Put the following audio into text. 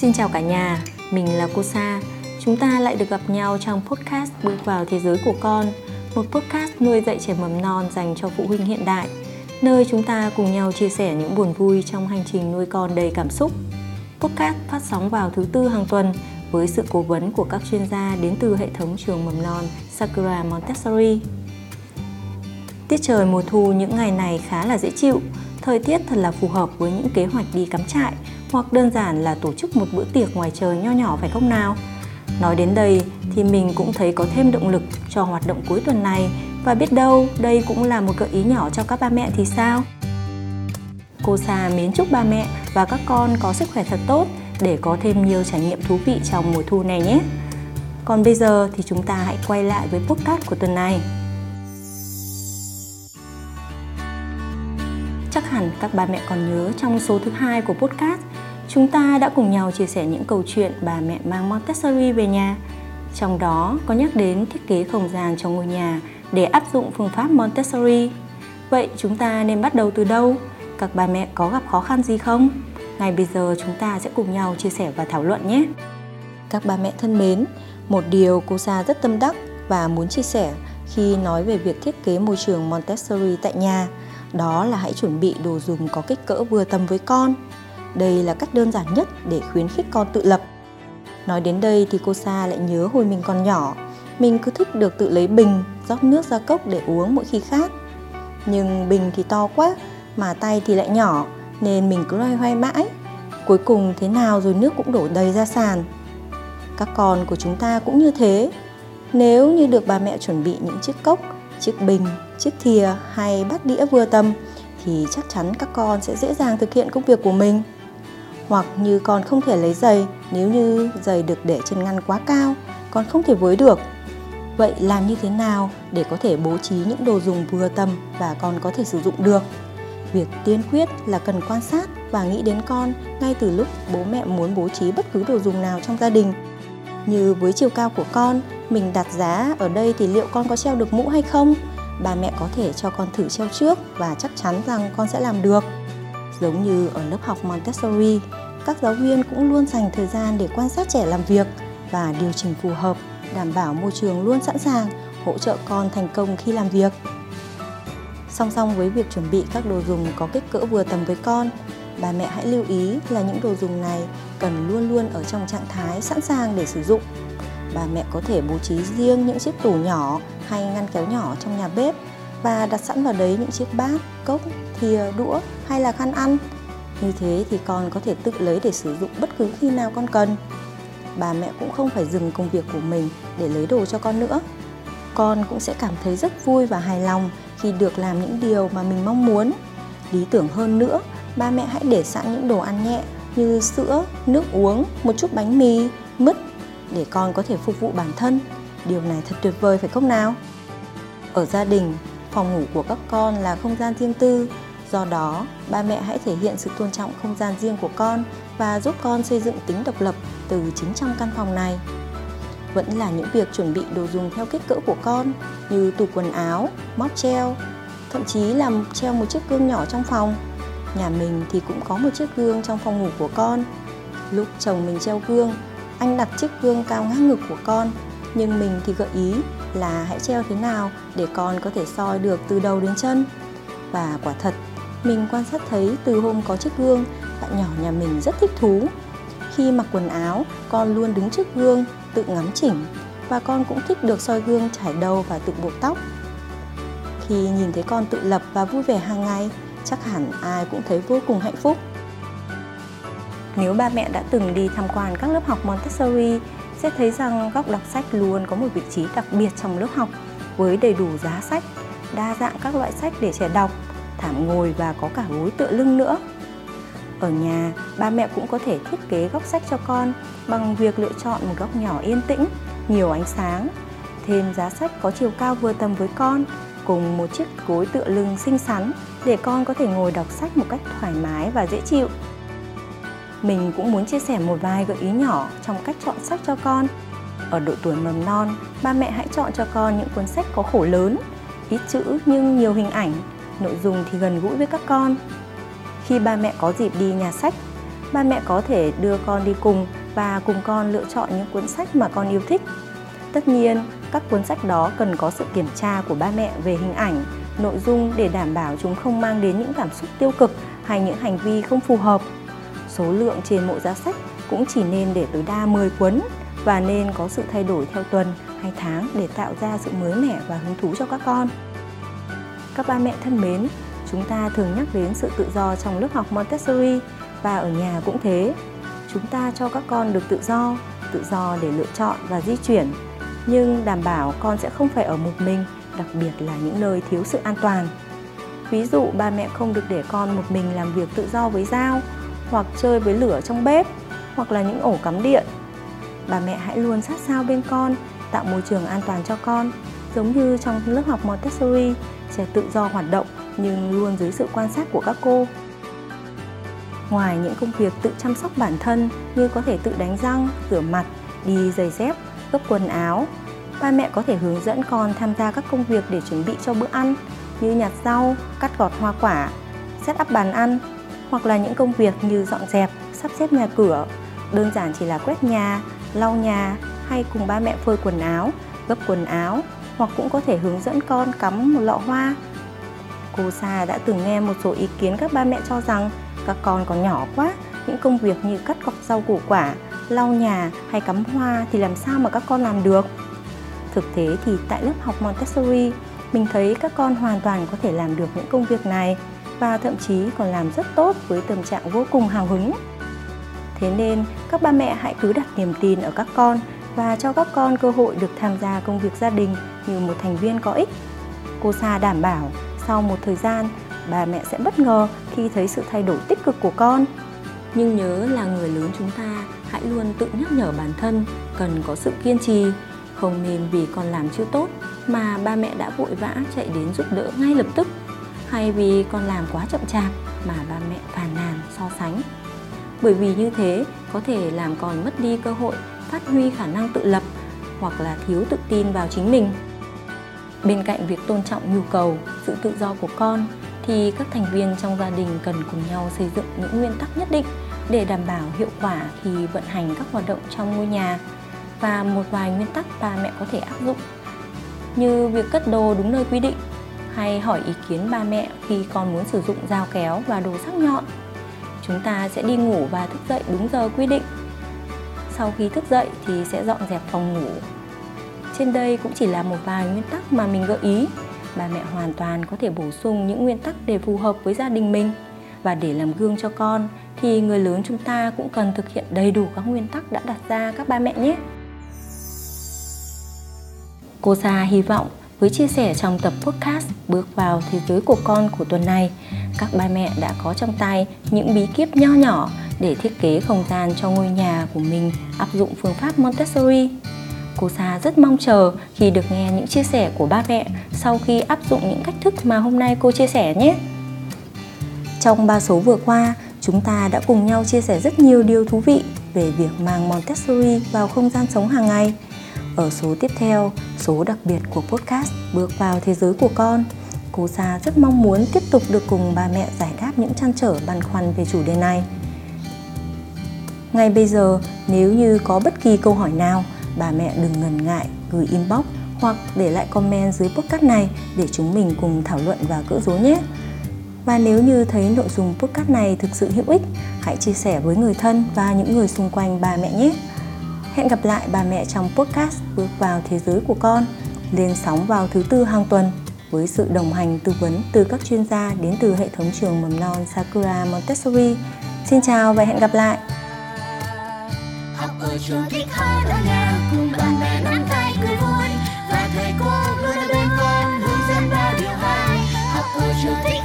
Xin chào cả nhà, mình là cô Sa. Chúng ta lại được gặp nhau trong podcast Bước vào thế giới của con, một podcast nuôi dạy trẻ mầm non dành cho phụ huynh hiện đại, nơi chúng ta cùng nhau chia sẻ những buồn vui trong hành trình nuôi con đầy cảm xúc. Podcast phát sóng vào thứ tư hàng tuần với sự cố vấn của các chuyên gia đến từ hệ thống trường mầm non Sakura Montessori. Tiết trời mùa thu những ngày này khá là dễ chịu, thời tiết thật là phù hợp với những kế hoạch đi cắm trại hoặc đơn giản là tổ chức một bữa tiệc ngoài trời nho nhỏ phải không nào? Nói đến đây thì mình cũng thấy có thêm động lực cho hoạt động cuối tuần này và biết đâu đây cũng là một gợi ý nhỏ cho các ba mẹ thì sao? Cô Sa mến chúc ba mẹ và các con có sức khỏe thật tốt để có thêm nhiều trải nghiệm thú vị trong mùa thu này nhé. Còn bây giờ thì chúng ta hãy quay lại với podcast của tuần này. Chắc hẳn các ba mẹ còn nhớ trong số thứ hai của podcast chúng ta đã cùng nhau chia sẻ những câu chuyện bà mẹ mang Montessori về nhà. Trong đó có nhắc đến thiết kế không gian trong ngôi nhà để áp dụng phương pháp Montessori. Vậy chúng ta nên bắt đầu từ đâu? Các bà mẹ có gặp khó khăn gì không? Ngay bây giờ chúng ta sẽ cùng nhau chia sẻ và thảo luận nhé. Các bà mẹ thân mến, một điều cô Sa rất tâm đắc và muốn chia sẻ khi nói về việc thiết kế môi trường Montessori tại nhà, đó là hãy chuẩn bị đồ dùng có kích cỡ vừa tầm với con đây là cách đơn giản nhất để khuyến khích con tự lập. Nói đến đây thì cô Sa lại nhớ hồi mình còn nhỏ, mình cứ thích được tự lấy bình, rót nước ra cốc để uống mỗi khi khát. Nhưng bình thì to quá, mà tay thì lại nhỏ, nên mình cứ loay hoay mãi. Cuối cùng thế nào rồi nước cũng đổ đầy ra sàn. Các con của chúng ta cũng như thế. Nếu như được bà mẹ chuẩn bị những chiếc cốc, chiếc bình, chiếc thìa hay bát đĩa vừa tầm thì chắc chắn các con sẽ dễ dàng thực hiện công việc của mình hoặc như con không thể lấy giày nếu như giày được để trên ngăn quá cao, con không thể với được. Vậy làm như thế nào để có thể bố trí những đồ dùng vừa tầm và con có thể sử dụng được? Việc tiên quyết là cần quan sát và nghĩ đến con ngay từ lúc bố mẹ muốn bố trí bất cứ đồ dùng nào trong gia đình. Như với chiều cao của con, mình đặt giá ở đây thì liệu con có treo được mũ hay không? Bà mẹ có thể cho con thử treo trước và chắc chắn rằng con sẽ làm được. Giống như ở lớp học Montessori, các giáo viên cũng luôn dành thời gian để quan sát trẻ làm việc và điều chỉnh phù hợp, đảm bảo môi trường luôn sẵn sàng hỗ trợ con thành công khi làm việc. Song song với việc chuẩn bị các đồ dùng có kích cỡ vừa tầm với con, bà mẹ hãy lưu ý là những đồ dùng này cần luôn luôn ở trong trạng thái sẵn sàng để sử dụng. Bà mẹ có thể bố trí riêng những chiếc tủ nhỏ hay ngăn kéo nhỏ trong nhà bếp và đặt sẵn vào đấy những chiếc bát, cốc, thìa, đũa hay là khăn ăn. Như thế thì con có thể tự lấy để sử dụng bất cứ khi nào con cần. Bà mẹ cũng không phải dừng công việc của mình để lấy đồ cho con nữa. Con cũng sẽ cảm thấy rất vui và hài lòng khi được làm những điều mà mình mong muốn. Lý tưởng hơn nữa, ba mẹ hãy để sẵn những đồ ăn nhẹ như sữa, nước uống, một chút bánh mì, mứt để con có thể phục vụ bản thân. Điều này thật tuyệt vời phải không nào? Ở gia đình, phòng ngủ của các con là không gian riêng tư. Do đó, ba mẹ hãy thể hiện sự tôn trọng không gian riêng của con và giúp con xây dựng tính độc lập từ chính trong căn phòng này. Vẫn là những việc chuẩn bị đồ dùng theo kích cỡ của con, như tủ quần áo móc treo, thậm chí là treo một chiếc gương nhỏ trong phòng. Nhà mình thì cũng có một chiếc gương trong phòng ngủ của con. Lúc chồng mình treo gương, anh đặt chiếc gương cao ngang ngực của con, nhưng mình thì gợi ý là hãy treo thế nào để con có thể soi được từ đầu đến chân. Và quả thật, mình quan sát thấy từ hôm có chiếc gương, bạn nhỏ nhà mình rất thích thú. Khi mặc quần áo, con luôn đứng trước gương, tự ngắm chỉnh, và con cũng thích được soi gương trải đầu và tự buộc tóc. Khi nhìn thấy con tự lập và vui vẻ hàng ngày, chắc hẳn ai cũng thấy vô cùng hạnh phúc. Nếu ba mẹ đã từng đi tham quan các lớp học Montessori sẽ thấy rằng góc đọc sách luôn có một vị trí đặc biệt trong lớp học với đầy đủ giá sách, đa dạng các loại sách để trẻ đọc, thảm ngồi và có cả gối tựa lưng nữa. Ở nhà, ba mẹ cũng có thể thiết kế góc sách cho con bằng việc lựa chọn một góc nhỏ yên tĩnh, nhiều ánh sáng, thêm giá sách có chiều cao vừa tầm với con, cùng một chiếc gối tựa lưng xinh xắn để con có thể ngồi đọc sách một cách thoải mái và dễ chịu. Mình cũng muốn chia sẻ một vài gợi ý nhỏ trong cách chọn sách cho con. Ở độ tuổi mầm non, ba mẹ hãy chọn cho con những cuốn sách có khổ lớn, ít chữ nhưng nhiều hình ảnh, nội dung thì gần gũi với các con. Khi ba mẹ có dịp đi nhà sách, ba mẹ có thể đưa con đi cùng và cùng con lựa chọn những cuốn sách mà con yêu thích. Tất nhiên, các cuốn sách đó cần có sự kiểm tra của ba mẹ về hình ảnh, nội dung để đảm bảo chúng không mang đến những cảm xúc tiêu cực hay những hành vi không phù hợp. Số lượng trên mỗi giá sách cũng chỉ nên để tối đa 10 cuốn và nên có sự thay đổi theo tuần hay tháng để tạo ra sự mới mẻ và hứng thú cho các con. Các ba mẹ thân mến, chúng ta thường nhắc đến sự tự do trong lớp học Montessori và ở nhà cũng thế. Chúng ta cho các con được tự do, tự do để lựa chọn và di chuyển, nhưng đảm bảo con sẽ không phải ở một mình, đặc biệt là những nơi thiếu sự an toàn. Ví dụ ba mẹ không được để con một mình làm việc tự do với dao hoặc chơi với lửa trong bếp hoặc là những ổ cắm điện. Bà mẹ hãy luôn sát sao bên con, tạo môi trường an toàn cho con, giống như trong lớp học Montessori, trẻ tự do hoạt động nhưng luôn dưới sự quan sát của các cô. Ngoài những công việc tự chăm sóc bản thân như có thể tự đánh răng, rửa mặt, đi giày dép, gấp quần áo, ba mẹ có thể hướng dẫn con tham gia các công việc để chuẩn bị cho bữa ăn như nhặt rau, cắt gọt hoa quả, set up bàn ăn hoặc là những công việc như dọn dẹp, sắp xếp nhà cửa, đơn giản chỉ là quét nhà, lau nhà hay cùng ba mẹ phơi quần áo, gấp quần áo hoặc cũng có thể hướng dẫn con cắm một lọ hoa. Cô Sa đã từng nghe một số ý kiến các ba mẹ cho rằng các con còn nhỏ quá, những công việc như cắt gọt rau củ quả, lau nhà hay cắm hoa thì làm sao mà các con làm được. Thực tế thì tại lớp học Montessori, mình thấy các con hoàn toàn có thể làm được những công việc này và thậm chí còn làm rất tốt với tâm trạng vô cùng hào hứng. Thế nên các ba mẹ hãy cứ đặt niềm tin ở các con và cho các con cơ hội được tham gia công việc gia đình như một thành viên có ích. Cô Sa đảm bảo sau một thời gian, bà mẹ sẽ bất ngờ khi thấy sự thay đổi tích cực của con. Nhưng nhớ là người lớn chúng ta hãy luôn tự nhắc nhở bản thân cần có sự kiên trì, không nên vì con làm chưa tốt mà ba mẹ đã vội vã chạy đến giúp đỡ ngay lập tức hay vì con làm quá chậm chạp mà ba mẹ phàn nàn, so sánh. Bởi vì như thế, có thể làm con mất đi cơ hội phát huy khả năng tự lập hoặc là thiếu tự tin vào chính mình. Bên cạnh việc tôn trọng nhu cầu, sự tự do của con, thì các thành viên trong gia đình cần cùng nhau xây dựng những nguyên tắc nhất định để đảm bảo hiệu quả khi vận hành các hoạt động trong ngôi nhà và một vài nguyên tắc ba mẹ có thể áp dụng. Như việc cất đồ đúng nơi quy định hay hỏi ý kiến ba mẹ khi con muốn sử dụng dao kéo và đồ sắc nhọn. Chúng ta sẽ đi ngủ và thức dậy đúng giờ quy định. Sau khi thức dậy thì sẽ dọn dẹp phòng ngủ. Trên đây cũng chỉ là một vài nguyên tắc mà mình gợi ý. Bà mẹ hoàn toàn có thể bổ sung những nguyên tắc để phù hợp với gia đình mình. Và để làm gương cho con thì người lớn chúng ta cũng cần thực hiện đầy đủ các nguyên tắc đã đặt ra các ba mẹ nhé. Cô Sa hy vọng với chia sẻ trong tập podcast Bước vào thế giới của con của tuần này, các ba mẹ đã có trong tay những bí kíp nho nhỏ để thiết kế không gian cho ngôi nhà của mình áp dụng phương pháp Montessori. Cô Sa rất mong chờ khi được nghe những chia sẻ của ba mẹ sau khi áp dụng những cách thức mà hôm nay cô chia sẻ nhé. Trong ba số vừa qua, chúng ta đã cùng nhau chia sẻ rất nhiều điều thú vị về việc mang Montessori vào không gian sống hàng ngày – ở số tiếp theo, số đặc biệt của podcast Bước vào thế giới của con, cô Sa rất mong muốn tiếp tục được cùng ba mẹ giải đáp những trăn trở băn khoăn về chủ đề này. Ngay bây giờ, nếu như có bất kỳ câu hỏi nào, bà mẹ đừng ngần ngại gửi inbox hoặc để lại comment dưới podcast này để chúng mình cùng thảo luận và cỡ rối nhé. Và nếu như thấy nội dung podcast này thực sự hữu ích, hãy chia sẻ với người thân và những người xung quanh bà mẹ nhé. Hẹn gặp lại bà mẹ trong podcast Bước vào thế giới của con, lên sóng vào thứ tư hàng tuần với sự đồng hành tư vấn từ các chuyên gia đến từ hệ thống trường mầm non Sakura Montessori. Xin chào và hẹn gặp lại. Học ở trường thích hơn ở nhà, cùng bạn bè nắm tay cười vui và thầy cô luôn ở bên con, hướng dẫn bao điều hay. Học ở trường thích